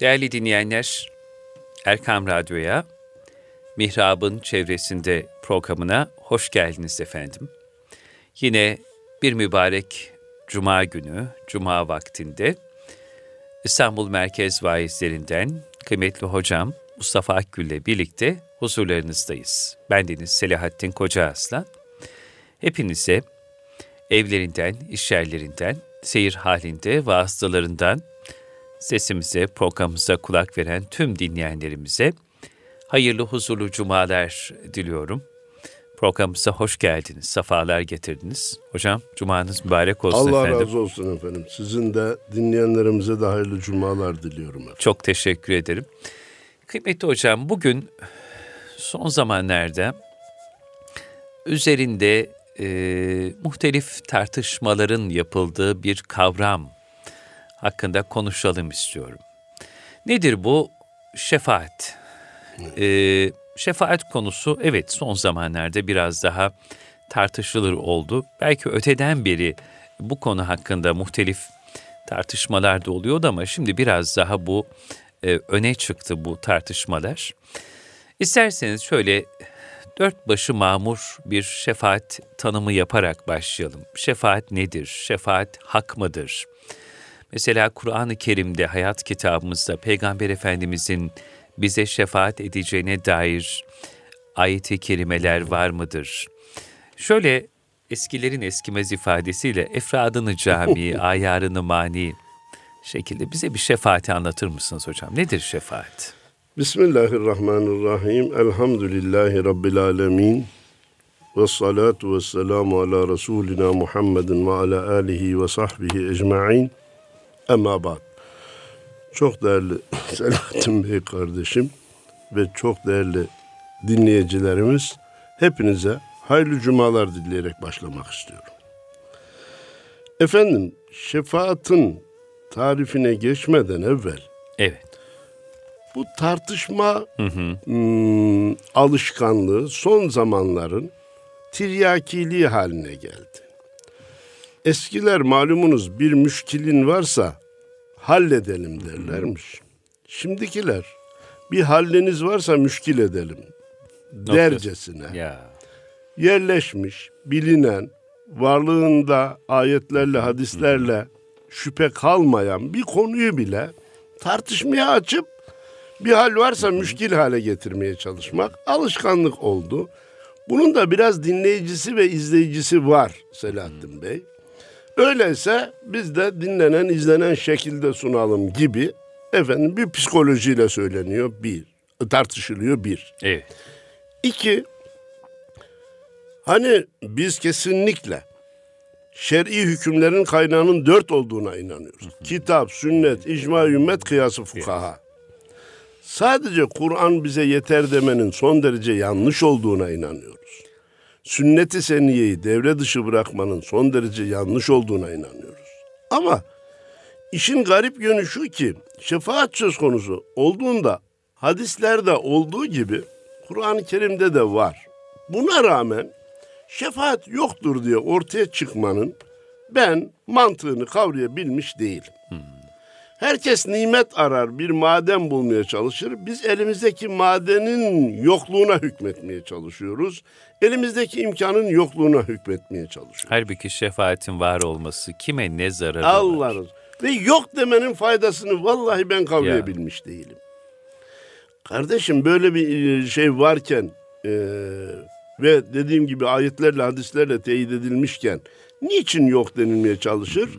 Değerli dinleyenler, Erkam Radyo'ya, Mihrab'ın çevresinde programına hoş geldiniz efendim. Yine bir mübarek Cuma günü, Cuma vaktinde İstanbul Merkez Vaizlerinden kıymetli hocam Mustafa Akgül ile birlikte huzurlarınızdayız. Ben Deniz Selahattin Koca Aslan. Hepinize evlerinden, iş yerlerinden, seyir halinde vasıtalarından sesimize, programımıza kulak veren tüm dinleyenlerimize hayırlı, huzurlu cumalar diliyorum. Programımıza hoş geldiniz, safalar getirdiniz. Hocam, cumanız mübarek olsun Allah efendim. Allah razı olsun efendim. Sizin de dinleyenlerimize de hayırlı cumalar diliyorum efendim. Çok teşekkür ederim. Kıymetli hocam, bugün son zamanlarda üzerinde e, muhtelif tartışmaların yapıldığı bir kavram hakkında konuşalım istiyorum. Nedir bu? Şefaat. E, şefaat konusu evet son zamanlarda biraz daha tartışılır oldu. Belki öteden beri bu konu hakkında muhtelif tartışmalar da oluyordu ama şimdi biraz daha bu e, öne çıktı bu tartışmalar. İsterseniz şöyle dört başı mamur bir şefaat tanımı yaparak başlayalım. Şefaat nedir? Şefaat hak mıdır? Mesela Kur'an-ı Kerim'de, hayat kitabımızda Peygamber Efendimizin bize şefaat edeceğine dair ayeti kerimeler var mıdır? Şöyle eskilerin eskimez ifadesiyle efradını cami, ayarını mani şekilde bize bir şefaati anlatır mısınız hocam? Nedir şefaat? Bismillahirrahmanirrahim. Elhamdülillahi Rabbil alemin. Ve salatu ve selamu ala Resulina Muhammedin ve ala alihi ve sahbihi ecma'in. Ba'd. Çok değerli Selahattin Bey kardeşim ve çok değerli dinleyicilerimiz hepinize hayırlı cumalar dileyerek başlamak istiyorum. Efendim şefaatin tarifine geçmeden evvel Evet. bu tartışma hmm, alışkanlığı son zamanların tiryakiliği haline geldi. Eskiler malumunuz bir müşkilin varsa halledelim derlermiş. Şimdikiler bir halliniz varsa müşkil edelim dercesine Ya. yerleşmiş, bilinen, varlığında ayetlerle, hadislerle şüphe kalmayan bir konuyu bile tartışmaya açıp bir hal varsa müşkil hale getirmeye çalışmak alışkanlık oldu. Bunun da biraz dinleyicisi ve izleyicisi var Selahattin Bey. Öyleyse biz de dinlenen, izlenen şekilde sunalım gibi efendim bir psikolojiyle söyleniyor bir, tartışılıyor bir. Evet. İki, hani biz kesinlikle şer'i hükümlerin kaynağının dört olduğuna inanıyoruz. Kitap, sünnet, icma, ümmet, kıyası, fukaha. Sadece Kur'an bize yeter demenin son derece yanlış olduğuna inanıyoruz. Sünnet-i seniyeyi devre dışı bırakmanın son derece yanlış olduğuna inanıyoruz. Ama işin garip yönü şu ki şefaat söz konusu olduğunda hadislerde olduğu gibi Kur'an-ı Kerim'de de var. Buna rağmen şefaat yoktur diye ortaya çıkmanın ben mantığını kavrayabilmiş değilim. Herkes nimet arar, bir maden bulmaya çalışır. Biz elimizdeki madenin yokluğuna hükmetmeye çalışıyoruz. Elimizdeki imkanın yokluğuna hükmetmeye çalışıyoruz. Halbuki şefaatin var olması kime ne zararı Allah var? Ve yok demenin faydasını vallahi ben kavrayabilmiş değilim. Kardeşim böyle bir e, şey varken e, ve dediğim gibi ayetlerle hadislerle teyit edilmişken niçin yok denilmeye çalışır?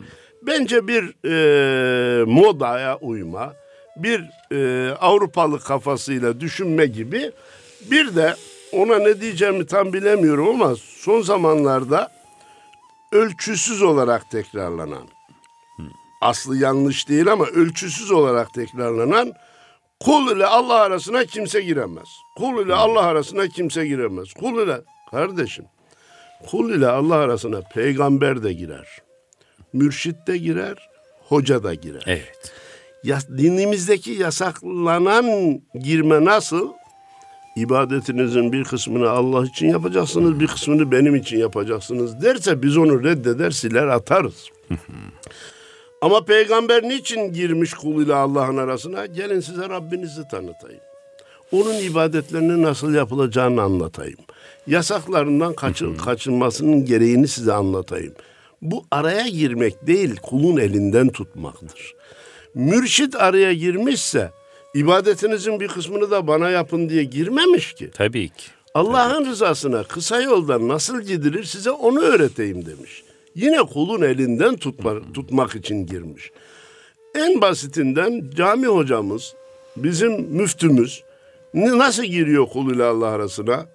Bence bir e, modaya uyma, bir e, Avrupalı kafasıyla düşünme gibi bir de ona ne diyeceğimi tam bilemiyorum ama son zamanlarda ölçüsüz olarak tekrarlanan aslı yanlış değil ama ölçüsüz olarak tekrarlanan kul ile Allah arasına kimse giremez. Kul ile Allah arasına kimse giremez. Kul ile kardeşim kul ile Allah arasına peygamber de girer. Mürşit de girer, hoca da girer. Evet. Ya, dinimizdeki yasaklanan girme nasıl? İbadetinizin bir kısmını Allah için yapacaksınız, bir kısmını benim için yapacaksınız derse biz onu reddeder, siler atarız. Ama peygamber niçin girmiş kul ile Allah'ın arasına? Gelin size Rabbinizi tanıtayım. Onun ibadetlerinin nasıl yapılacağını anlatayım. Yasaklarından kaçın, kaçınmasının gereğini size anlatayım. Bu araya girmek değil, kulun elinden tutmaktır. Mürşit araya girmişse ibadetinizin bir kısmını da bana yapın diye girmemiş ki. Tabii ki. Allah'ın rızasına kısa yoldan nasıl gidilir size onu öğreteyim demiş. Yine kulun elinden tutma, tutmak için girmiş. En basitinden cami hocamız, bizim müftümüz nasıl giriyor kul ile Allah arasına?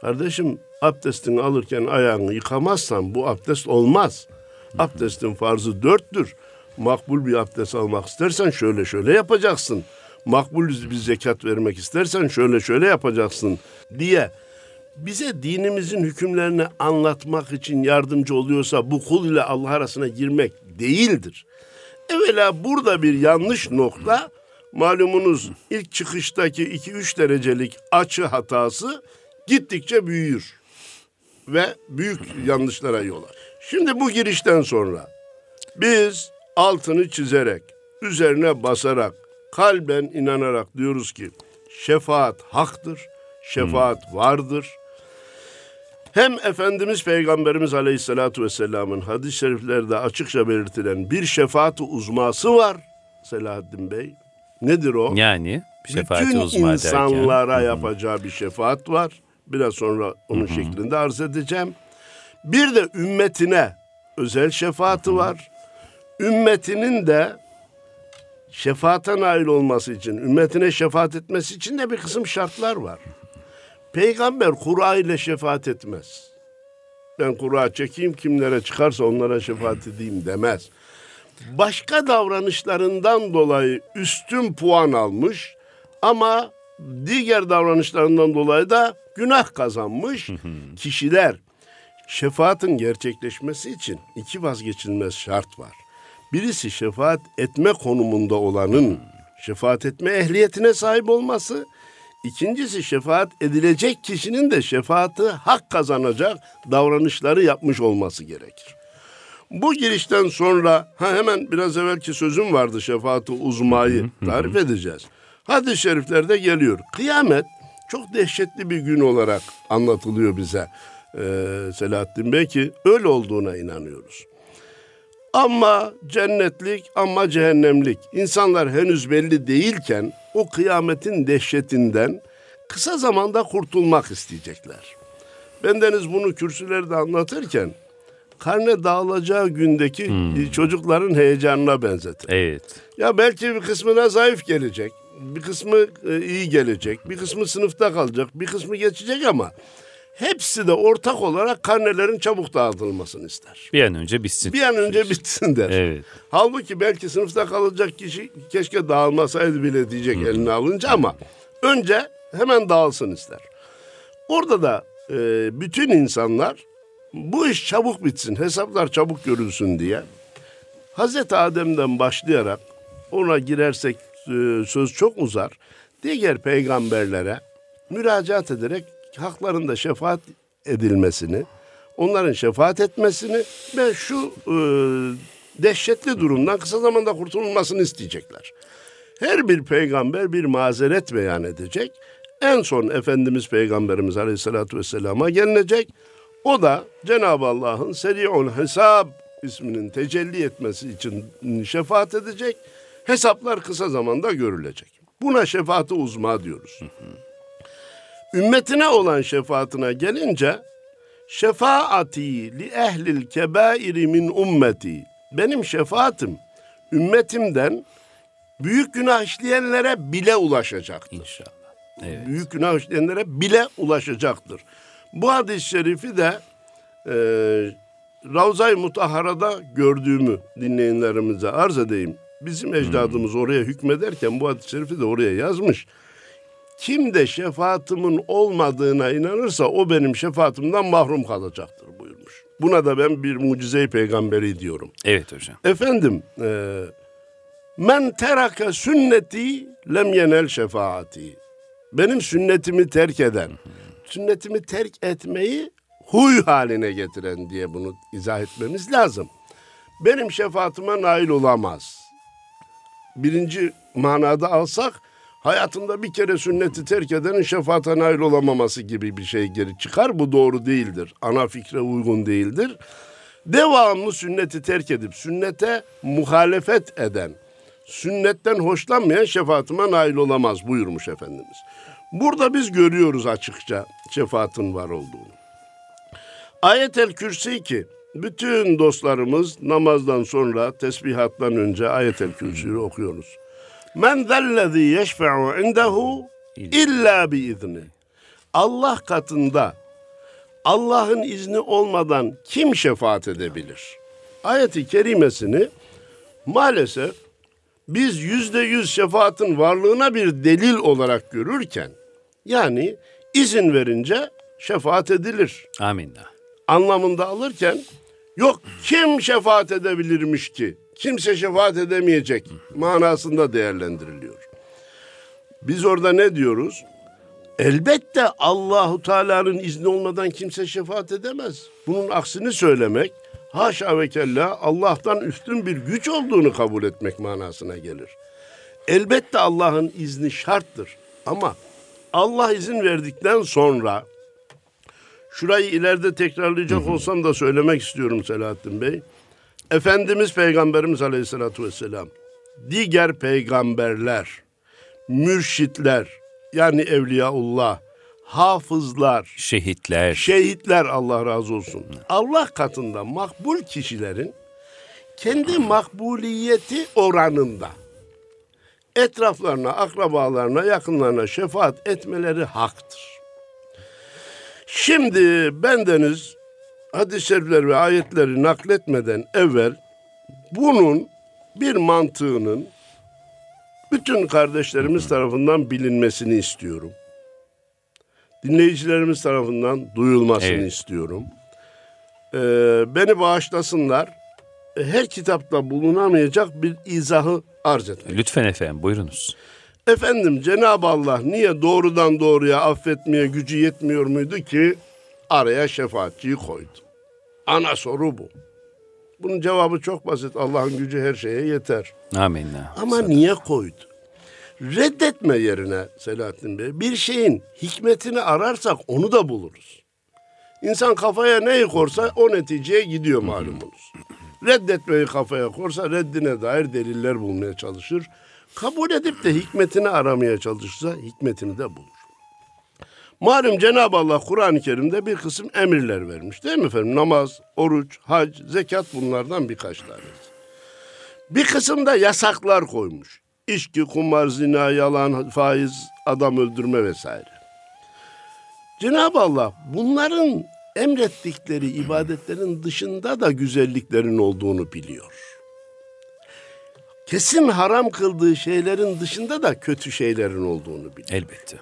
Kardeşim abdestini alırken ayağını yıkamazsan bu abdest olmaz. Abdestin farzı dörttür. Makbul bir abdest almak istersen şöyle şöyle yapacaksın. Makbul bir zekat vermek istersen şöyle şöyle yapacaksın diye bize dinimizin hükümlerini anlatmak için yardımcı oluyorsa bu kul ile Allah arasına girmek değildir. Evvela burada bir yanlış nokta malumunuz ilk çıkıştaki 2-3 derecelik açı hatası gittikçe büyür ve büyük yanlışlara yol açar. Şimdi bu girişten sonra biz altını çizerek, üzerine basarak, kalben inanarak diyoruz ki şefaat haktır, şefaat vardır. Hem Efendimiz Peygamberimiz Aleyhisselatü Vesselam'ın hadis-i şeriflerde açıkça belirtilen bir şefaat uzması var Selahaddin Bey. Nedir o? Yani şefaati Bütün uzma insanlara derken. yapacağı bir şefaat var. Biraz sonra onun şeklinde arz edeceğim. Bir de ümmetine özel şefaati var. Ümmetinin de şefaate nail olması için, ümmetine şefaat etmesi için de bir kısım şartlar var. Peygamber kura ile şefaat etmez. Ben kura çekeyim kimlere çıkarsa onlara şefaat edeyim demez. Başka davranışlarından dolayı üstün puan almış ama diğer davranışlarından dolayı da günah kazanmış kişiler. Şefaatin gerçekleşmesi için iki vazgeçilmez şart var. Birisi şefaat etme konumunda olanın şefaat etme ehliyetine sahip olması. İkincisi şefaat edilecek kişinin de şefaati hak kazanacak davranışları yapmış olması gerekir. Bu girişten sonra ha hemen biraz evvelki sözüm vardı şefaati uzmayı tarif edeceğiz. Hadis-i şeriflerde geliyor. Kıyamet çok dehşetli bir gün olarak anlatılıyor bize. Ee, Selahattin Bey ki öyle olduğuna inanıyoruz. Ama cennetlik ama cehennemlik insanlar henüz belli değilken o kıyametin dehşetinden kısa zamanda kurtulmak isteyecekler. Bendeniz bunu kürsülerde anlatırken karne dağılacağı gündeki çocukların heyecanına benzetir. Evet. Ya belki bir kısmına zayıf gelecek, bir kısmı e, iyi gelecek, bir kısmı sınıfta kalacak, bir kısmı geçecek ama hepsi de ortak olarak karnelerin çabuk dağıtılmasını ister. Bir an önce bitsin. Bir an önce bitsin der. Evet. Halbuki belki sınıfta kalacak kişi keşke dağılmasaydı bile diyecek eline alınca ama önce hemen dağılsın ister. Orada da e, bütün insanlar bu iş çabuk bitsin, hesaplar çabuk görülsün diye Hazreti Adem'den başlayarak ona girersek söz çok uzar. Diğer peygamberlere müracaat ederek haklarında şefaat edilmesini, onların şefaat etmesini ve şu e, dehşetli durumdan kısa zamanda kurtulmasını isteyecekler. Her bir peygamber bir mazeret beyan edecek. En son Efendimiz Peygamberimiz Aleyhisselatü Vesselam'a gelinecek. O da Cenab-ı Allah'ın Seri'ul Hesab isminin tecelli etmesi için şefaat edecek. Hesaplar kısa zamanda görülecek. Buna şefaati uzma diyoruz. Ümmetine olan şefaatine gelince şefaati li ehlil kebairi min ummeti. Benim şefaatim ümmetimden büyük günah işleyenlere bile ulaşacaktır. İnşallah. Evet. Büyük günah işleyenlere bile ulaşacaktır. Bu hadis-i şerifi de e, Ravza-i Mutahara'da gördüğümü dinleyenlerimize arz edeyim. Bizim ecdadımız oraya hükmederken bu hadis-i şerifi de oraya yazmış. Kim de şefaatimin olmadığına inanırsa o benim şefaatimden mahrum kalacaktır buyurmuş. Buna da ben bir mucize-i peygamberi diyorum. Evet hocam. Efendim, e, men terake sünneti lem yenel şefaati. Benim sünnetimi terk eden, sünnetimi terk etmeyi huy haline getiren diye bunu izah etmemiz lazım. benim şefaatime nail olamaz. Birinci manada alsak hayatında bir kere sünneti terk edenin şefaate nail olamaması gibi bir şey geri çıkar. Bu doğru değildir. Ana fikre uygun değildir. Devamlı sünneti terk edip sünnete muhalefet eden, sünnetten hoşlanmayan şefaatime nail olamaz buyurmuş Efendimiz. Burada biz görüyoruz açıkça şefaatin var olduğunu. Ayetel Kürsi ki bütün dostlarımız namazdan sonra tesbihattan önce ayetel kürsüyü okuyoruz. Men zellezî yeşfe'u indehu illa biizni. Allah katında Allah'ın izni olmadan kim şefaat edebilir? Ayeti kerimesini maalesef biz yüzde yüz şefaatin varlığına bir delil olarak görürken yani izin verince şefaat edilir. Amin. Anlamında alırken yok kim şefaat edebilirmiş ki? Kimse şefaat edemeyecek manasında değerlendiriliyor. Biz orada ne diyoruz? Elbette Allahu Teala'nın izni olmadan kimse şefaat edemez. Bunun aksini söylemek haşa ve kella Allah'tan üstün bir güç olduğunu kabul etmek manasına gelir. Elbette Allah'ın izni şarttır ama Allah izin verdikten sonra şurayı ileride tekrarlayacak olsam da söylemek istiyorum Selahattin Bey. Efendimiz Peygamberimiz Aleyhisselatü Vesselam, diğer peygamberler, mürşitler, yani Evliyaullah, hafızlar, şehitler, şehitler Allah razı olsun. Allah katında makbul kişilerin kendi makbuliyeti oranında etraflarına, akrabalarına, yakınlarına şefaat etmeleri haktır. Şimdi bendeniz hadis-i şerifler ve ayetleri nakletmeden evvel bunun bir mantığının bütün kardeşlerimiz tarafından bilinmesini istiyorum. Dinleyicilerimiz tarafından duyulmasını evet. istiyorum. Ee, beni bağışlasınlar. Her kitapta bulunamayacak bir izahı arz etmek. Lütfen efendim buyurunuz. Efendim Cenab-ı Allah niye doğrudan doğruya affetmeye gücü yetmiyor muydu ki araya şefaatçiyi koydu? Ana soru bu. Bunun cevabı çok basit. Allah'ın gücü her şeye yeter. Amin. Ama Sadece. niye koydu? Reddetme yerine Selahattin Bey bir şeyin hikmetini ararsak onu da buluruz. İnsan kafaya ne korsa o neticeye gidiyor malumunuz. Reddetmeyi kafaya korsa reddine dair deliller bulmaya çalışır. Kabul edip de hikmetini aramaya çalışsa hikmetini de bulur. Malum Cenab-ı Allah Kur'an-ı Kerim'de bir kısım emirler vermiş değil mi efendim? Namaz, oruç, hac, zekat bunlardan birkaç tanesi. Bir kısım da yasaklar koymuş. İçki, kumar, zina, yalan, faiz, adam öldürme vesaire. Cenab-ı Allah bunların emrettikleri ibadetlerin dışında da güzelliklerin olduğunu biliyor. Kesin haram kıldığı şeylerin dışında da kötü şeylerin olduğunu biliyor. Elbette.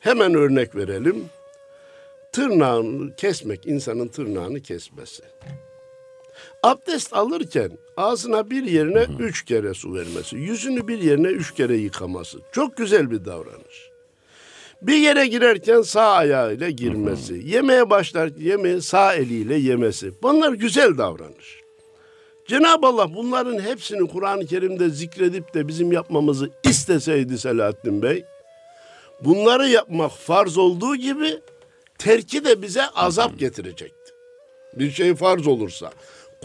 Hemen örnek verelim. Tırnağını kesmek, insanın tırnağını kesmesi. Abdest alırken ağzına bir yerine hı üç kere su vermesi, yüzünü bir yerine üç kere yıkaması. Çok güzel bir davranış. Bir yere girerken sağ ayağıyla girmesi, hı. yemeğe başlar yemeği sağ eliyle yemesi. Bunlar güzel davranış. Cenab-ı Allah bunların hepsini Kur'an-ı Kerim'de zikredip de bizim yapmamızı isteseydi Selahattin Bey, bunları yapmak farz olduğu gibi terki de bize azap getirecekti. Bir şey farz olursa,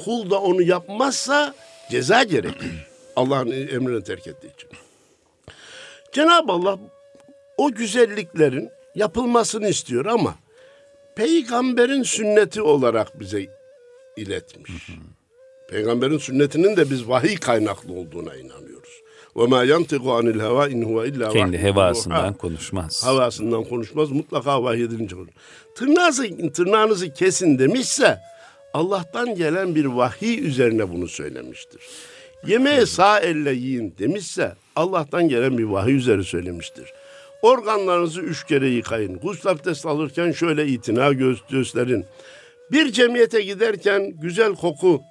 kul da onu yapmazsa ceza gerekir. Allah'ın emrini terk ettiği için. Cenab-ı Allah o güzelliklerin yapılmasını istiyor ama peygamberin sünneti olarak bize iletmiş. Peygamberin sünnetinin de biz vahiy kaynaklı olduğuna inanıyoruz. Ve ma yantiqu anil heva in huve illa Kendi hevasından konuşmaz. Havasından konuşmaz. Mutlaka vahiy edilince konuşur. Tırnağınızı, tırnağınızı kesin demişse Allah'tan gelen bir vahiy üzerine bunu söylemiştir. Yemeği sağ elle yiyin demişse Allah'tan gelen bir vahiy üzeri söylemiştir. Organlarınızı üç kere yıkayın. Gusül abdest alırken şöyle itina gösterin. Bir cemiyete giderken güzel koku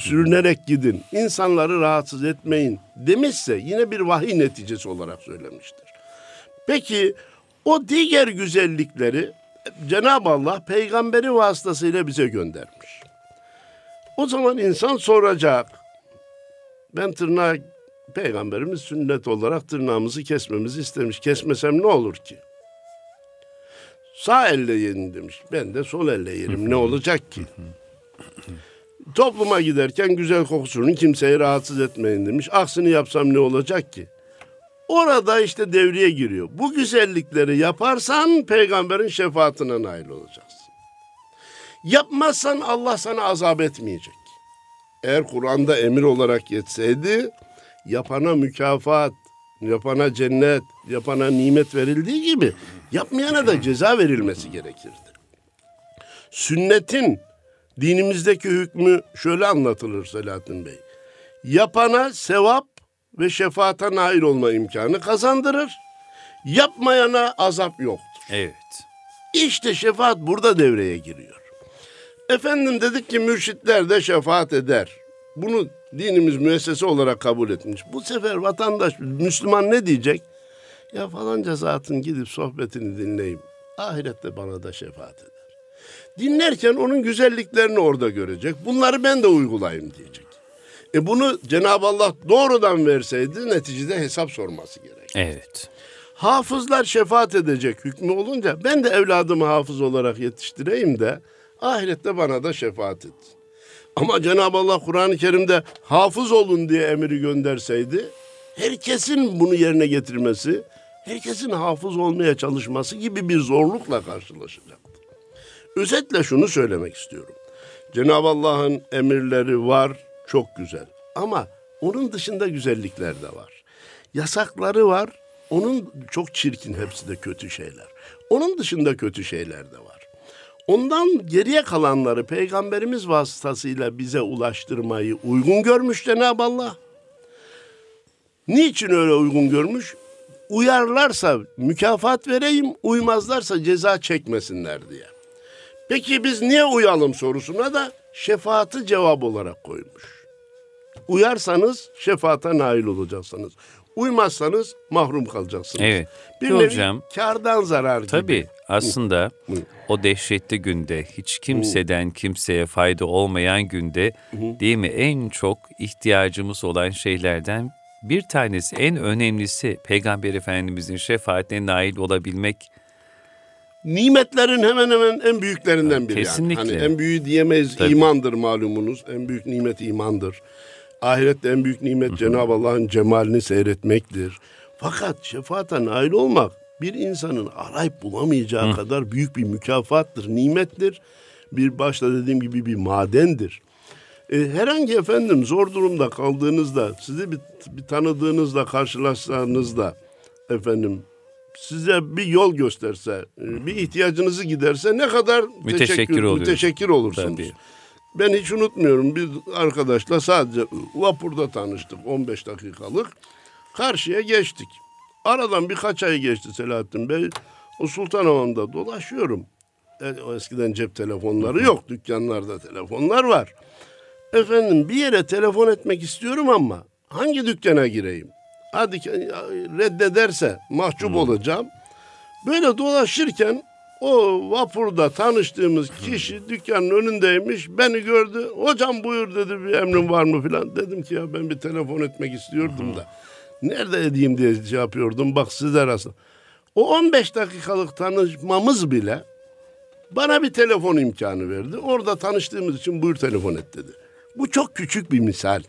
sürünerek gidin. İnsanları rahatsız etmeyin demişse yine bir vahiy neticesi olarak söylemiştir. Peki o diğer güzellikleri Cenab-ı Allah peygamberi vasıtasıyla bize göndermiş. O zaman insan soracak. Ben tırnağı peygamberimiz sünnet olarak tırnağımızı kesmemizi istemiş. Kesmesem ne olur ki? Sağ elle yiyin demiş. Ben de sol elle yerim. ne olacak ki? Topluma giderken güzel kokusunu kimseyi rahatsız etmeyin demiş. Aksini yapsam ne olacak ki? Orada işte devreye giriyor. Bu güzellikleri yaparsan peygamberin şefaatine nail olacaksın. Yapmazsan Allah sana azap etmeyecek. Eğer Kur'an'da emir olarak geçseydi yapana mükafat, yapana cennet, yapana nimet verildiği gibi yapmayana da ceza verilmesi gerekirdi. Sünnetin dinimizdeki hükmü şöyle anlatılır Selahattin Bey. Yapana sevap ve şefaata nail olma imkanı kazandırır. Yapmayana azap yoktur. Evet. İşte şefaat burada devreye giriyor. Efendim dedik ki mürşitler de şefaat eder. Bunu dinimiz müessese olarak kabul etmiş. Bu sefer vatandaş, Müslüman ne diyecek? Ya falanca zatın gidip sohbetini dinleyeyim. Ahirette bana da şefaat eder. Dinlerken onun güzelliklerini orada görecek. Bunları ben de uygulayayım diyecek. E bunu Cenab-ı Allah doğrudan verseydi neticede hesap sorması gerek. Evet. Hafızlar şefaat edecek hükmü olunca ben de evladımı hafız olarak yetiştireyim de ahirette bana da şefaat et. Ama Cenab-ı Allah Kur'an-ı Kerim'de hafız olun diye emri gönderseydi herkesin bunu yerine getirmesi, herkesin hafız olmaya çalışması gibi bir zorlukla karşılaşacaktı. Özetle şunu söylemek istiyorum. Cenab-ı Allah'ın emirleri var, çok güzel. Ama onun dışında güzellikler de var. Yasakları var, onun çok çirkin hepsi de kötü şeyler. Onun dışında kötü şeyler de var. Ondan geriye kalanları peygamberimiz vasıtasıyla bize ulaştırmayı uygun görmüş Cenab-ı Allah. Niçin öyle uygun görmüş? Uyarlarsa mükafat vereyim, uymazlarsa ceza çekmesinler diye. Peki biz niye uyalım sorusuna da şefaati cevap olarak koymuş. Uyarsanız şefaata nail olacaksınız. Uymazsanız mahrum kalacaksınız. Evet. Bir nevi hocam, kardan zarar gibi. Tabii aslında Hı. o dehşetli günde hiç kimseden kimseye fayda olmayan günde değil mi en çok ihtiyacımız olan şeylerden bir tanesi en önemlisi Peygamber Efendimizin şefaatine nail olabilmek. Nimetlerin hemen hemen en büyüklerinden biri Kesinlikle. yani. Hani en büyüğü diyemeyiz Tabii. imandır malumunuz. En büyük nimet imandır. Ahirette en büyük nimet Cenab-ı Allah'ın cemalini seyretmektir. Fakat şefaata nail olmak bir insanın arayıp bulamayacağı kadar büyük bir mükafattır, nimettir. Bir başta dediğim gibi bir madendir. E, herhangi efendim zor durumda kaldığınızda, sizi bir, bir tanıdığınızla karşılaştığınızda efendim size bir yol gösterse, e, bir ihtiyacınızı giderse ne kadar Müteşekkir teşekkür, müteşekkir olursunuz. Tabii. Ben hiç unutmuyorum bir arkadaşla sadece vapurda tanıştık 15 dakikalık. Karşıya geçtik. Aradan birkaç ay geçti Selahattin Bey. O Sultanahmet'te dolaşıyorum. E, o eskiden cep telefonları yok. Dükkanlarda telefonlar var. Efendim bir yere telefon etmek istiyorum ama hangi dükkana gireyim? Hadi reddederse mahcup olacağım. Böyle dolaşırken o vapurda tanıştığımız kişi dükkanın önündeymiş. Beni gördü. Hocam buyur dedi bir emrin var mı filan. Dedim ki ya ben bir telefon etmek istiyordum da. Nerede edeyim diye şey yapıyordum. Bak sizler arasında. O 15 dakikalık tanışmamız bile bana bir telefon imkanı verdi. Orada tanıştığımız için buyur telefon et dedi. Bu çok küçük bir misal.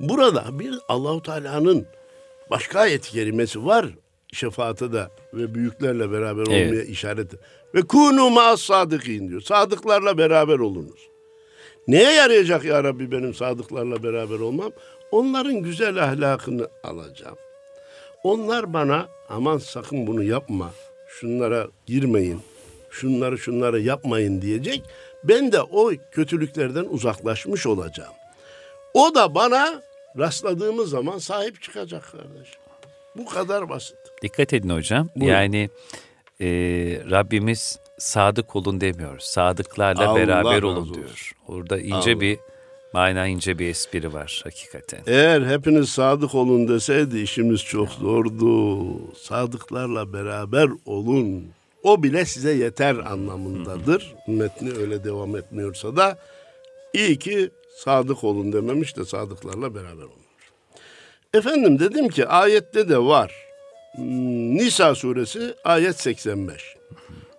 Burada bir Allahu Teala'nın başka ayet kerimesi var şefaate de ve büyüklerle beraber Evet. olmaya işaret. Ve kunu ma'as sadıkin diyor. Sadıklarla beraber olunuz. Neye yarayacak ya Rabbi benim sadıklarla beraber olmam? Onların güzel ahlakını alacağım. Onlar bana aman sakın bunu yapma, şunlara girmeyin, şunları şunları yapmayın diyecek. Ben de o kötülüklerden uzaklaşmış olacağım. O da bana rastladığımız zaman sahip çıkacak kardeşim. Bu kadar basit. Dikkat edin hocam. Buyurun. Yani e, Rabbimiz sadık olun demiyor. Sadıklarla Allah beraber olun olsun. diyor. Orada ince Allah. bir mana ince bir espri var hakikaten. Eğer hepiniz sadık olun deseydi işimiz çok zordu. Sadıklarla beraber olun. O bile size yeter anlamındadır. Metni öyle devam etmiyorsa da İyi ki sadık olun dememiş de sadıklarla beraber olmuş. Efendim dedim ki ayette de var. Nisa suresi ayet 85.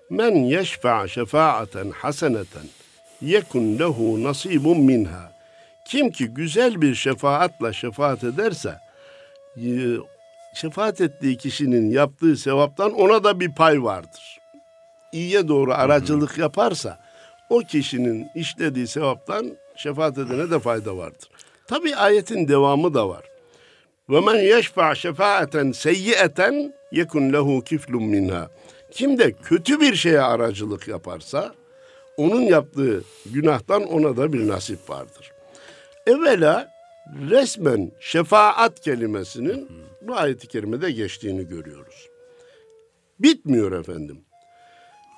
Men yeşfa şefaaten haseneten yekun lehu nasibun minha. Kim ki güzel bir şefaatla şefaat ederse e, şefaat ettiği kişinin yaptığı sevaptan ona da bir pay vardır. İyiye doğru aracılık yaparsa o kişinin işlediği sevaptan şefaat edene de fayda vardır. Tabi ayetin devamı da var. Ve men yeşfa şefaaten seyyieten yekun lehu kiflun minha. Kim de kötü bir şeye aracılık yaparsa onun yaptığı günahtan ona da bir nasip vardır. Evvela resmen şefaat kelimesinin bu ayet-i kerimede geçtiğini görüyoruz. Bitmiyor efendim.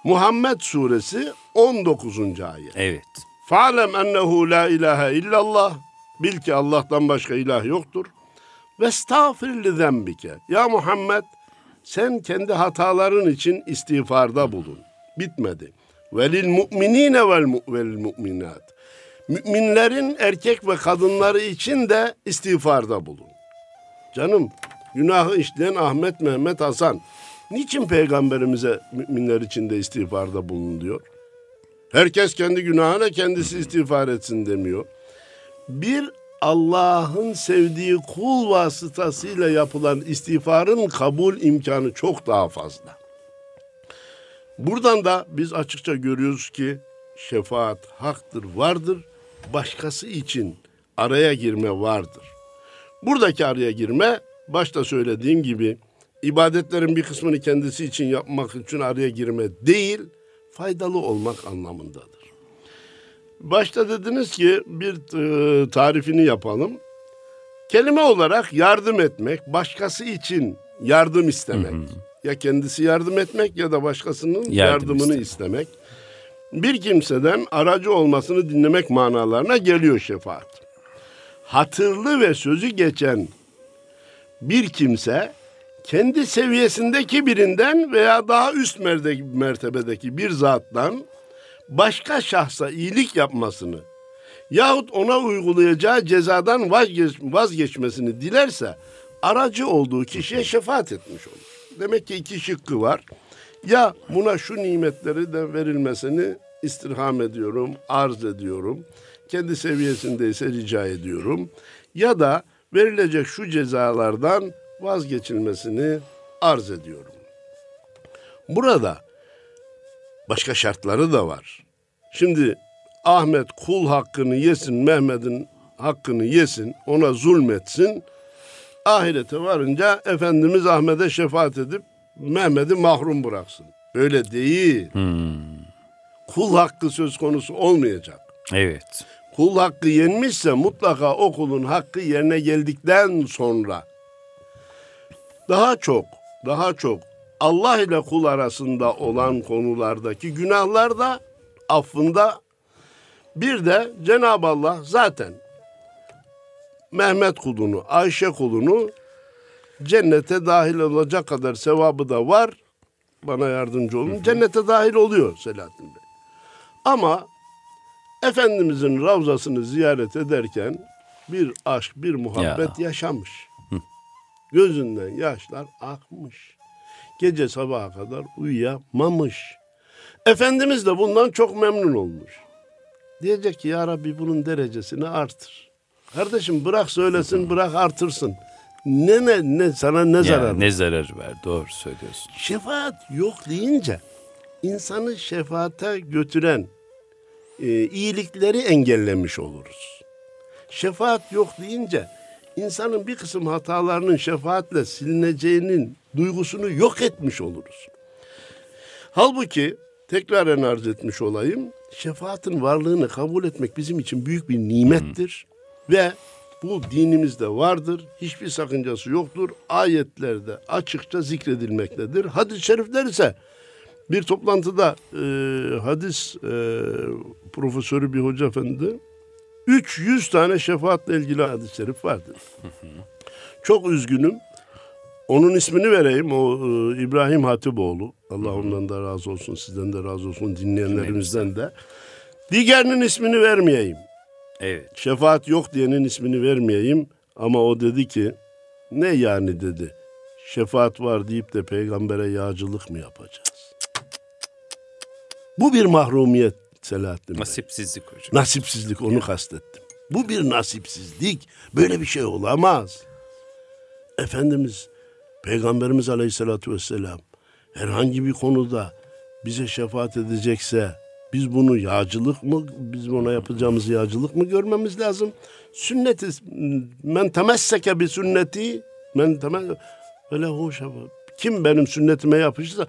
Muhammed suresi 19. ayet. Evet. Fa'lem ennehu la ilahe illallah. Bil ki Allah'tan başka ilah yoktur. Ve estağfir li zembike. Ya Muhammed sen kendi hataların için istiğfarda bulun. Bitmedi. Velil mu'minine vel velil mu'minat. Müminlerin erkek ve kadınları için de istiğfarda bulun. Canım günahı işleyen Ahmet, Mehmet, Hasan. Niçin peygamberimize müminler için de istiğfarda bulun diyor? Herkes kendi günahına kendisi istiğfar etsin demiyor. Bir Allah'ın sevdiği kul vasıtasıyla yapılan istiğfarın kabul imkanı çok daha fazla. Buradan da biz açıkça görüyoruz ki şefaat haktır, vardır. Başkası için araya girme vardır. Buradaki araya girme başta söylediğim gibi ibadetlerin bir kısmını kendisi için yapmak için araya girme değil, faydalı olmak anlamındadır. Başta dediniz ki bir e, tarifini yapalım. Kelime olarak yardım etmek, başkası için yardım istemek. Ya kendisi yardım etmek ya da başkasının Yardım yardımını istemek. istemek. Bir kimseden aracı olmasını dinlemek manalarına geliyor şefaat. Hatırlı ve sözü geçen bir kimse kendi seviyesindeki birinden veya daha üst mertebedeki bir zattan başka şahsa iyilik yapmasını yahut ona uygulayacağı cezadan vazgeç, vazgeçmesini dilerse aracı olduğu kişiye şefaat etmiş olur. Demek ki iki şıkkı var. Ya buna şu nimetleri de verilmesini istirham ediyorum, arz ediyorum. Kendi seviyesindeyse rica ediyorum. Ya da verilecek şu cezalardan vazgeçilmesini arz ediyorum. Burada başka şartları da var. Şimdi Ahmet kul hakkını yesin, Mehmet'in hakkını yesin, ona zulmetsin. Ahirete varınca Efendimiz Ahmet'e şefaat edip Mehmet'i mahrum bıraksın. Böyle değil. Kul hakkı söz konusu olmayacak. Evet. Kul hakkı yenmişse mutlaka o kulun hakkı yerine geldikten sonra daha çok, daha çok Allah ile kul arasında olan konulardaki günahlar da affında bir de Cenab-ı Allah zaten Mehmet kulunu, Ayşe kulunu cennete dahil olacak kadar sevabı da var. Bana yardımcı olun. Cennete dahil oluyor Selahattin Bey. Ama Efendimizin ravzasını ziyaret ederken bir aşk, bir muhabbet yaşamış. Gözünden yaşlar akmış. Gece sabaha kadar uyuyamamış. Efendimiz de bundan çok memnun olmuş. Diyecek ki ya Rabbi bunun derecesini artır. Kardeşim bırak söylesin, bırak artırsın. Ne ne ne sana ne zarar? ne zararı var? Doğru söylüyorsun. Şefaat yok deyince insanı şefaate götüren e, iyilikleri engellemiş oluruz. Şefaat yok deyince insanın bir kısım hatalarının şefaatle silineceğinin duygusunu yok etmiş oluruz. Halbuki tekraren arz etmiş olayım. Şefaatin varlığını kabul etmek bizim için büyük bir nimettir. Ve bu dinimizde vardır. Hiçbir sakıncası yoktur. Ayetlerde açıkça zikredilmektedir. Hadis-i şerifler ise bir toplantıda e, hadis e, profesörü bir hoca efendi 300 tane şefaatle ilgili hadis-i şerif vardır. Çok üzgünüm. Onun ismini vereyim. O e, İbrahim Hatipoğlu. Allah ondan da razı olsun. Sizden de razı olsun. Dinleyenlerimizden de. Diğerinin ismini vermeyeyim. Evet. Şefaat yok diyenin ismini vermeyeyim ama o dedi ki ne yani dedi. Şefaat var deyip de peygambere yağcılık mı yapacağız? Bu bir mahrumiyet Selahattin Bey. Nasipsizlik hocam. Nasipsizlik onu kastettim. Bu bir nasipsizlik. Böyle bir şey olamaz. Efendimiz Peygamberimiz Aleyhisselatü Vesselam herhangi bir konuda bize şefaat edecekse biz bunu yağcılık mı, biz ona yapacağımız yağcılık mı görmemiz lazım? Sünneti men temesseke bir sünneti men lehu şefaat. Kim benim sünnetime yapışırsa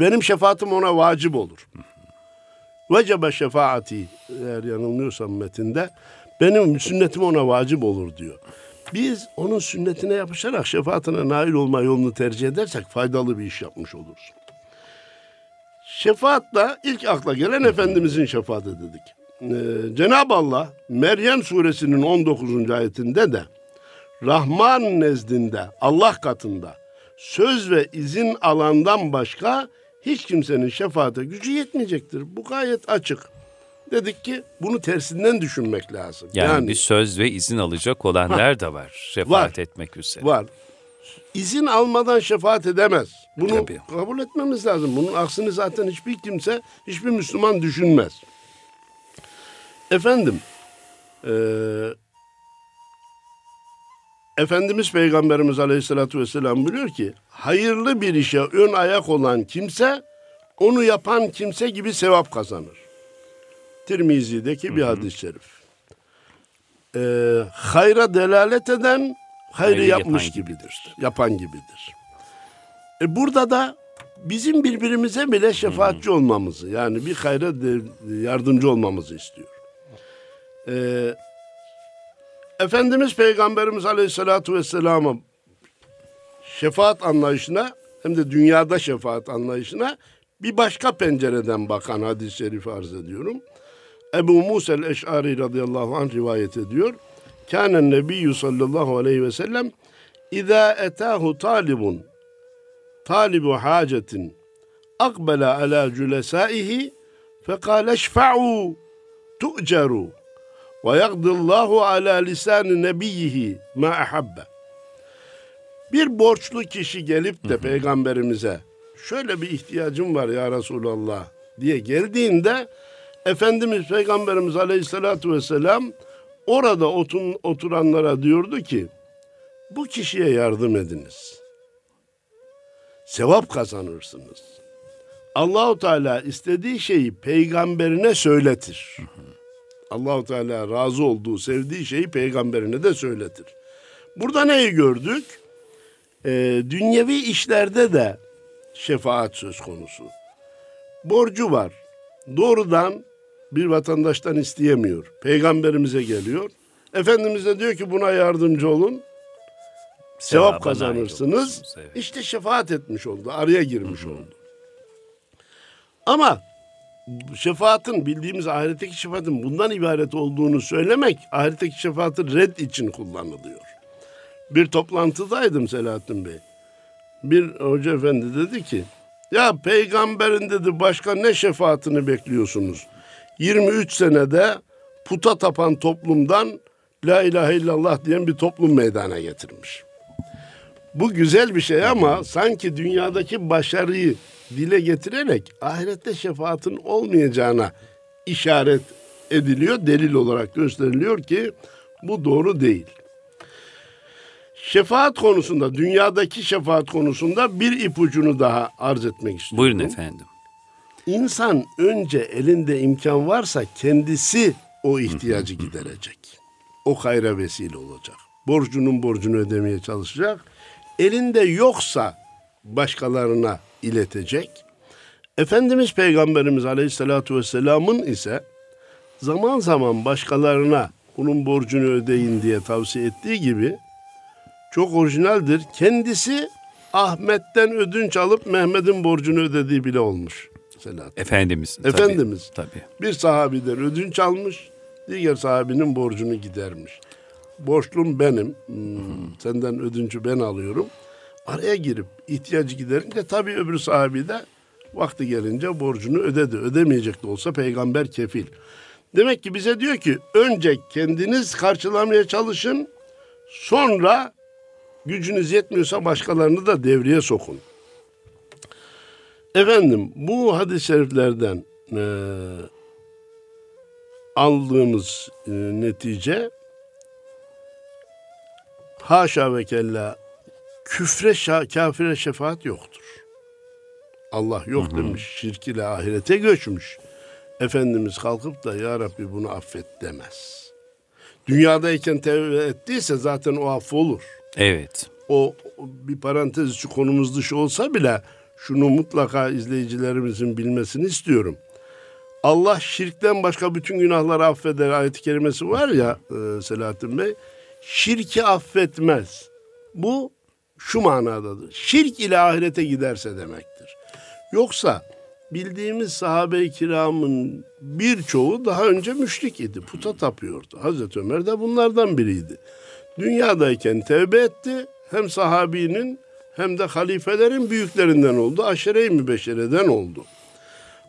benim şefaatim ona vacip olur. Vecebe şefaati eğer yanılmıyorsam metinde benim sünnetim ona vacip olur diyor. Biz onun sünnetine yapışarak şefaatine nail olma yolunu tercih edersek faydalı bir iş yapmış oluruz. Şefaatla ilk akla gelen Efendimizin şefaati dedik. Ee, Cenab-ı Allah Meryem suresinin 19. ayetinde de Rahman nezdinde Allah katında söz ve izin alandan başka hiç kimsenin şefaate gücü yetmeyecektir. Bu gayet açık. Dedik ki bunu tersinden düşünmek lazım. Yani, bir söz ve izin alacak olanlar da var şefaat Var. etmek üzere. var. İzin almadan şefaat edemez. Bunu Tabii. kabul etmemiz lazım. Bunun aksini zaten hiçbir kimse, hiçbir Müslüman düşünmez. Efendim, eee Efendimiz Peygamberimiz Aleyhisselatü Vesselam biliyor ki hayırlı bir işe ön ayak olan kimse onu yapan kimse gibi sevap kazanır. Tirmizi'deki bir hadis-i şerif. Ee, hayra delalet eden hayrı Hayrı yapmış yapan gibidir. Yapan gibidir. E burada da bizim birbirimize bile şefaatçi olmamızı yani bir hayra de- yardımcı olmamızı istiyor. Ee, Efendimiz Peygamberimiz Aleyhisselatü Vesselam'a şefaat anlayışına hem de dünyada şefaat anlayışına bir başka pencereden bakan hadis-i şerifi arz ediyorum. Ebu Musa el-Eş'ari radıyallahu anh rivayet ediyor. Kânen nebiyyü sallallahu aleyhi ve sellem İzâ etâhu talibun talibu hacetin akbela ala cülesâihi fekâle şfa'û tu'cerû ve yagdillahu ala lisan nebiyhi ma ahabbe. Bir borçlu kişi gelip de peygamberimize şöyle bir ihtiyacım var ya Resulallah diye geldiğinde Efendimiz Peygamberimiz Aleyhisselatü Vesselam orada otun, oturanlara diyordu ki bu kişiye yardım ediniz. Sevap kazanırsınız. Allahu Teala istediği şeyi peygamberine söyletir. Allahu Teala razı olduğu, sevdiği şeyi peygamberine de söyletir. Burada neyi gördük? Ee, dünyevi işlerde de şefaat söz konusu. Borcu var. Doğrudan bir vatandaştan isteyemiyor. Peygamberimize geliyor. Efendimiz de diyor ki buna yardımcı olun. Sevap kazanırsınız. evet. İşte şefaat etmiş oldu. Araya girmiş oldu. Ama şefaatin bildiğimiz ahiretteki şefaatin bundan ibaret olduğunu söylemek ahiretteki şefaatin red için kullanılıyor. Bir toplantıdaydım Selahattin Bey. Bir hoca efendi dedi ki ya peygamberin dedi başka ne şefaatini bekliyorsunuz? 23 senede puta tapan toplumdan la ilahe illallah diyen bir toplum meydana getirmiş. Bu güzel bir şey ama sanki dünyadaki başarıyı dile getirerek ahirette şefaatin olmayacağına işaret ediliyor, delil olarak gösteriliyor ki bu doğru değil. Şefaat konusunda, dünyadaki şefaat konusunda bir ipucunu daha arz etmek istiyorum. Buyurun efendim. İnsan önce elinde imkan varsa kendisi o ihtiyacı giderecek. O hayra vesile olacak. Borcunun borcunu ödemeye çalışacak. Elinde yoksa başkalarına iletecek. Efendimiz Peygamberimiz Aleyhisselatü Vesselam'ın ise zaman zaman başkalarına bunun borcunu ödeyin diye tavsiye ettiği gibi çok orijinaldir. Kendisi Ahmet'ten ödünç alıp Mehmet'in borcunu ödediği bile olmuş. Selahattin. Efendimiz. tabii, Efendimiz. Tabii. Bir sahabiden ödünç almış, diğer sahabinin borcunu gidermiş. Borçlum benim, hmm, senden ödüncü ben alıyorum. Araya girip ihtiyacı giderince tabii öbür sahabi de vakti gelince borcunu ödedi. Ödemeyecek de olsa peygamber kefil. Demek ki bize diyor ki önce kendiniz karşılamaya çalışın. Sonra gücünüz yetmiyorsa başkalarını da devreye sokun. Efendim bu hadis-i şeriflerden e, aldığımız e, netice haşa ve kella küfre şa, kafire şefaat yoktur. Allah yok demiş. Şirk ile ahirete göçmüş. Efendimiz kalkıp da ya Rabbi bunu affet demez. Dünyadayken tevbe ettiyse zaten o affolur. Evet. O o bir parantez içi konumuz dışı olsa bile şunu mutlaka izleyicilerimizin bilmesini istiyorum. Allah şirkten başka bütün günahları affeder ayet-i kerimesi var ya e, Selahattin Bey. Şirki affetmez. Bu şu manadadır. Şirk ile ahirete giderse demektir. Yoksa bildiğimiz sahabe-i kiramın birçoğu daha önce müşrik idi. Puta tapıyordu. Hazreti Ömer de bunlardan biriydi. Dünyadayken tevbe etti. Hem sahabinin hem de halifelerin büyüklerinden oldu. Aşere-i mübeşereden oldu.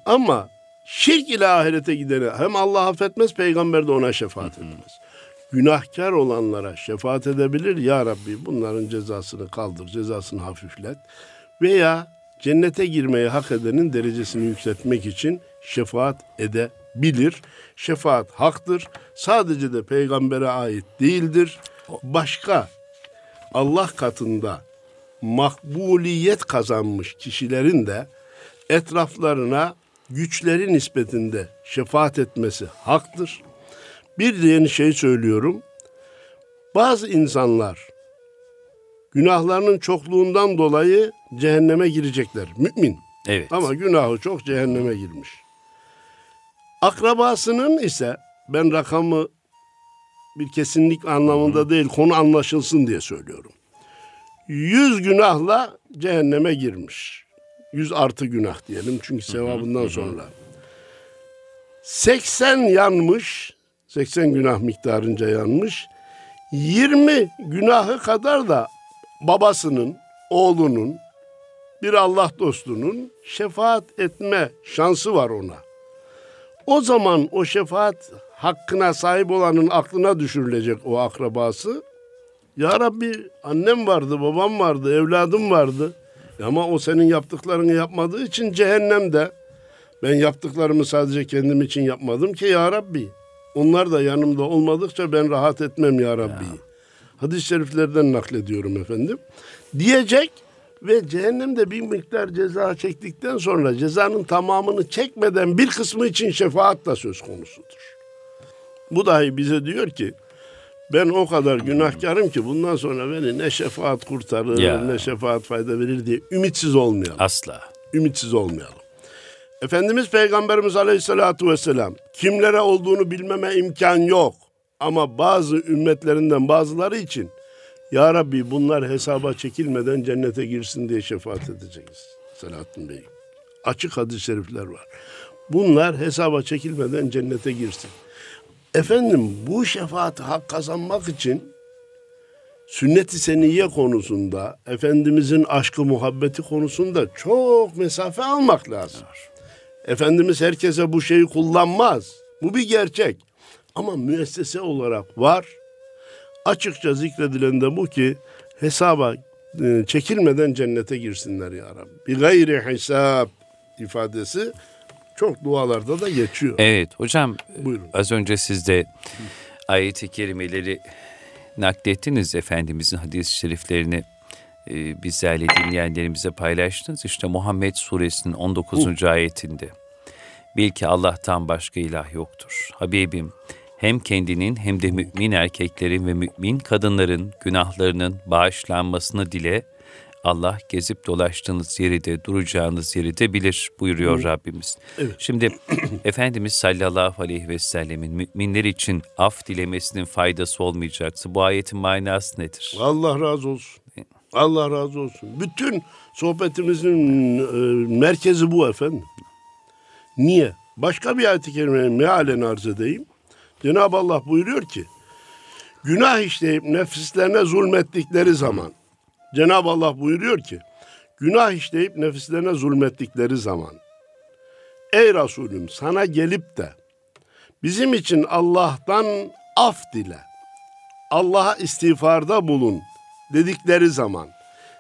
Ama şirk ile ahirete gidene hem Allah affetmez, peygamber de ona şefaat etmez. Günahkar olanlara şefaat edebilir. Ya Rabbi bunların cezasını kaldır, cezasını hafiflet. Veya cennete girmeyi hak edenin derecesini yükseltmek için şefaat edebilir. Şefaat haktır. Sadece de peygambere ait değildir. Başka Allah katında makbuliyet kazanmış kişilerin de etraflarına güçleri nispetinde şefaat etmesi haktır. Bir yeni şey söylüyorum. Bazı insanlar günahlarının çokluğundan dolayı cehenneme girecekler. Mümin. Evet. Ama günahı çok cehenneme girmiş. Akrabasının ise ben rakamı bir kesinlik anlamında değil konu anlaşılsın diye söylüyorum. Yüz günahla cehenneme girmiş. Yüz artı günah diyelim çünkü sevabından sonra. 80 yanmış, 80 günah miktarınca yanmış. 20 günahı kadar da babasının, oğlunun, bir Allah dostunun şefaat etme şansı var ona. O zaman o şefaat hakkına sahip olanın aklına düşürülecek o akrabası. Ya Rabbi annem vardı, babam vardı, evladım vardı. Ama o senin yaptıklarını yapmadığı için cehennemde. Ben yaptıklarımı sadece kendim için yapmadım ki ya Rabbi. Onlar da yanımda olmadıkça ben rahat etmem ya Rabbi. Hadis-i şeriflerden naklediyorum efendim. Diyecek ve cehennemde bir miktar ceza çektikten sonra cezanın tamamını çekmeden bir kısmı için şefaat da söz konusudur. Bu dahi bize diyor ki ben o kadar günahkarım ki bundan sonra beni ne şefaat kurtarır Ya. ne şefaat fayda verir diye ümitsiz olmayalım. Asla. Ümitsiz olmayalım. Efendimiz Peygamberimiz Aleyhisselatü Vesselam kimlere olduğunu bilmeme imkan yok. Ama bazı ümmetlerinden bazıları için Ya Rabbi bunlar hesaba çekilmeden cennete girsin diye şefaat edeceğiz. Selahattin Bey. Açık hadis-i şerifler var. Bunlar hesaba çekilmeden cennete girsin. Efendim bu şefaati hak kazanmak için sünnet-i seniyye konusunda, Efendimizin aşkı muhabbeti konusunda çok mesafe almak lazım. Efendimiz herkese bu şeyi kullanmaz. Bu bir gerçek. Ama müessese olarak var. Açıkça zikredilen de bu ki hesaba e, çekilmeden cennete girsinler ya Rabbi. Bir gayri hesap ifadesi çok dualarda da geçiyor. Evet hocam Buyurun. az önce siz de ayet-i kerimeleri naklettiniz Efendimizin hadis-i şeriflerini e, bizlerle dinleyenlerimize paylaştınız. İşte Muhammed suresinin 19. ayetinde bil ki Allah'tan başka ilah yoktur. Habibim hem kendinin hem de mümin erkeklerin ve mümin kadınların günahlarının bağışlanmasını dile. Allah gezip dolaştığınız yeri de duracağınız yeri de bilir buyuruyor Rabbimiz. Şimdi Efendimiz sallallahu aleyhi ve sellemin müminler için af dilemesinin faydası olmayacaksa bu ayetin manası nedir? Allah razı olsun. Allah razı olsun. Bütün sohbetimizin e, merkezi bu efendim. Niye? Başka bir ayet-i kerimeyi mealen arz edeyim. Cenab-ı Allah buyuruyor ki, günah işleyip nefislerine zulmettikleri zaman, Cenab-ı Allah buyuruyor ki, günah işleyip nefislerine zulmettikleri zaman, ey Resulüm sana gelip de Bizim için Allah'tan af dile. Allah'a istiğfarda bulun dedikleri zaman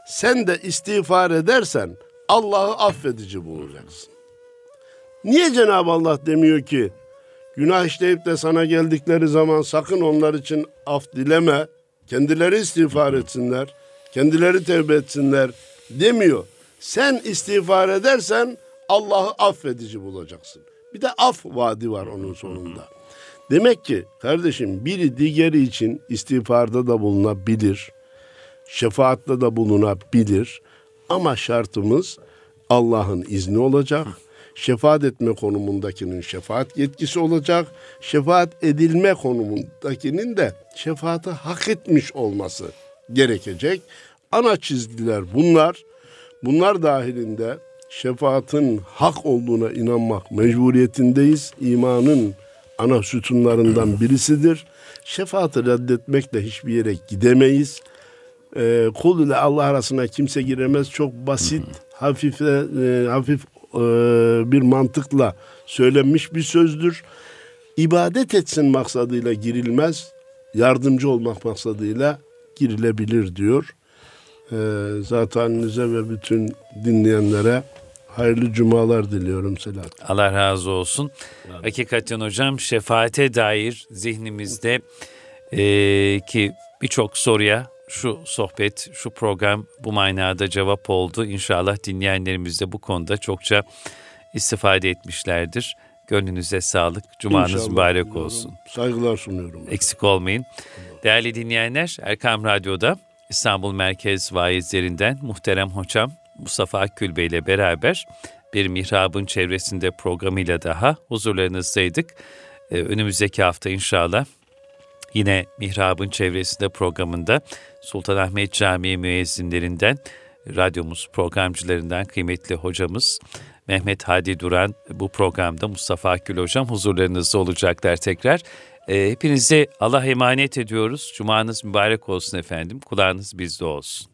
sen de istiğfar edersen Allah'ı affedici bulacaksın. Niye Cenab-ı Allah demiyor ki günah işleyip de sana geldikleri zaman sakın onlar için af dileme, kendileri istiğfar etsinler, kendileri tevbe etsinler demiyor. Sen istiğfar edersen Allah'ı affedici bulacaksın. Bir de af vaadi var onun sonunda. Demek ki kardeşim biri diğeri için istiğfarda da bulunabilir. Şefaatta da bulunabilir. Ama şartımız Allah'ın izni olacak. Şefaat etme konumundakinin şefaat yetkisi olacak. Şefaat edilme konumundakinin de şefaati hak etmiş olması gerekecek. Ana çizgiler bunlar. Bunlar dahilinde şefaatin hak olduğuna inanmak mecburiyetindeyiz. İmanın ana sütunlarından birisidir. Şefaati reddetmekle hiçbir yere gidemeyiz. E, kul ile Allah arasına kimse giremez. Çok basit, hafif, e, hafif e, bir mantıkla söylenmiş bir sözdür. İbadet etsin maksadıyla girilmez, yardımcı olmak maksadıyla girilebilir diyor. E, zaten ve bütün dinleyenlere Hayırlı cumalar diliyorum Selahattin. Allah razı olsun. Evet. Hakikaten hocam şefaate dair zihnimizde e, ki birçok soruya şu sohbet, şu program bu manada cevap oldu. İnşallah dinleyenlerimiz de bu konuda çokça istifade etmişlerdir. Gönlünüze sağlık. Cumanız İnşallah, mübarek diliyorum. olsun. Saygılar sunuyorum. Eksik olmayın. Değerli dinleyenler, Erkam Radyo'da İstanbul Merkez vaizlerinden muhterem hocam Mustafa Akgül Bey ile beraber bir mihrabın çevresinde programıyla daha huzurlarınızdaydık. Ee, önümüzdeki hafta inşallah yine mihrabın çevresinde programında Sultanahmet Camii müezzinlerinden, radyomuz programcılarından kıymetli hocamız Mehmet Hadi Duran bu programda Mustafa Akgül Hocam huzurlarınızda olacaklar tekrar. E, hepinize Allah emanet ediyoruz. Cumanız mübarek olsun efendim. Kulağınız bizde olsun.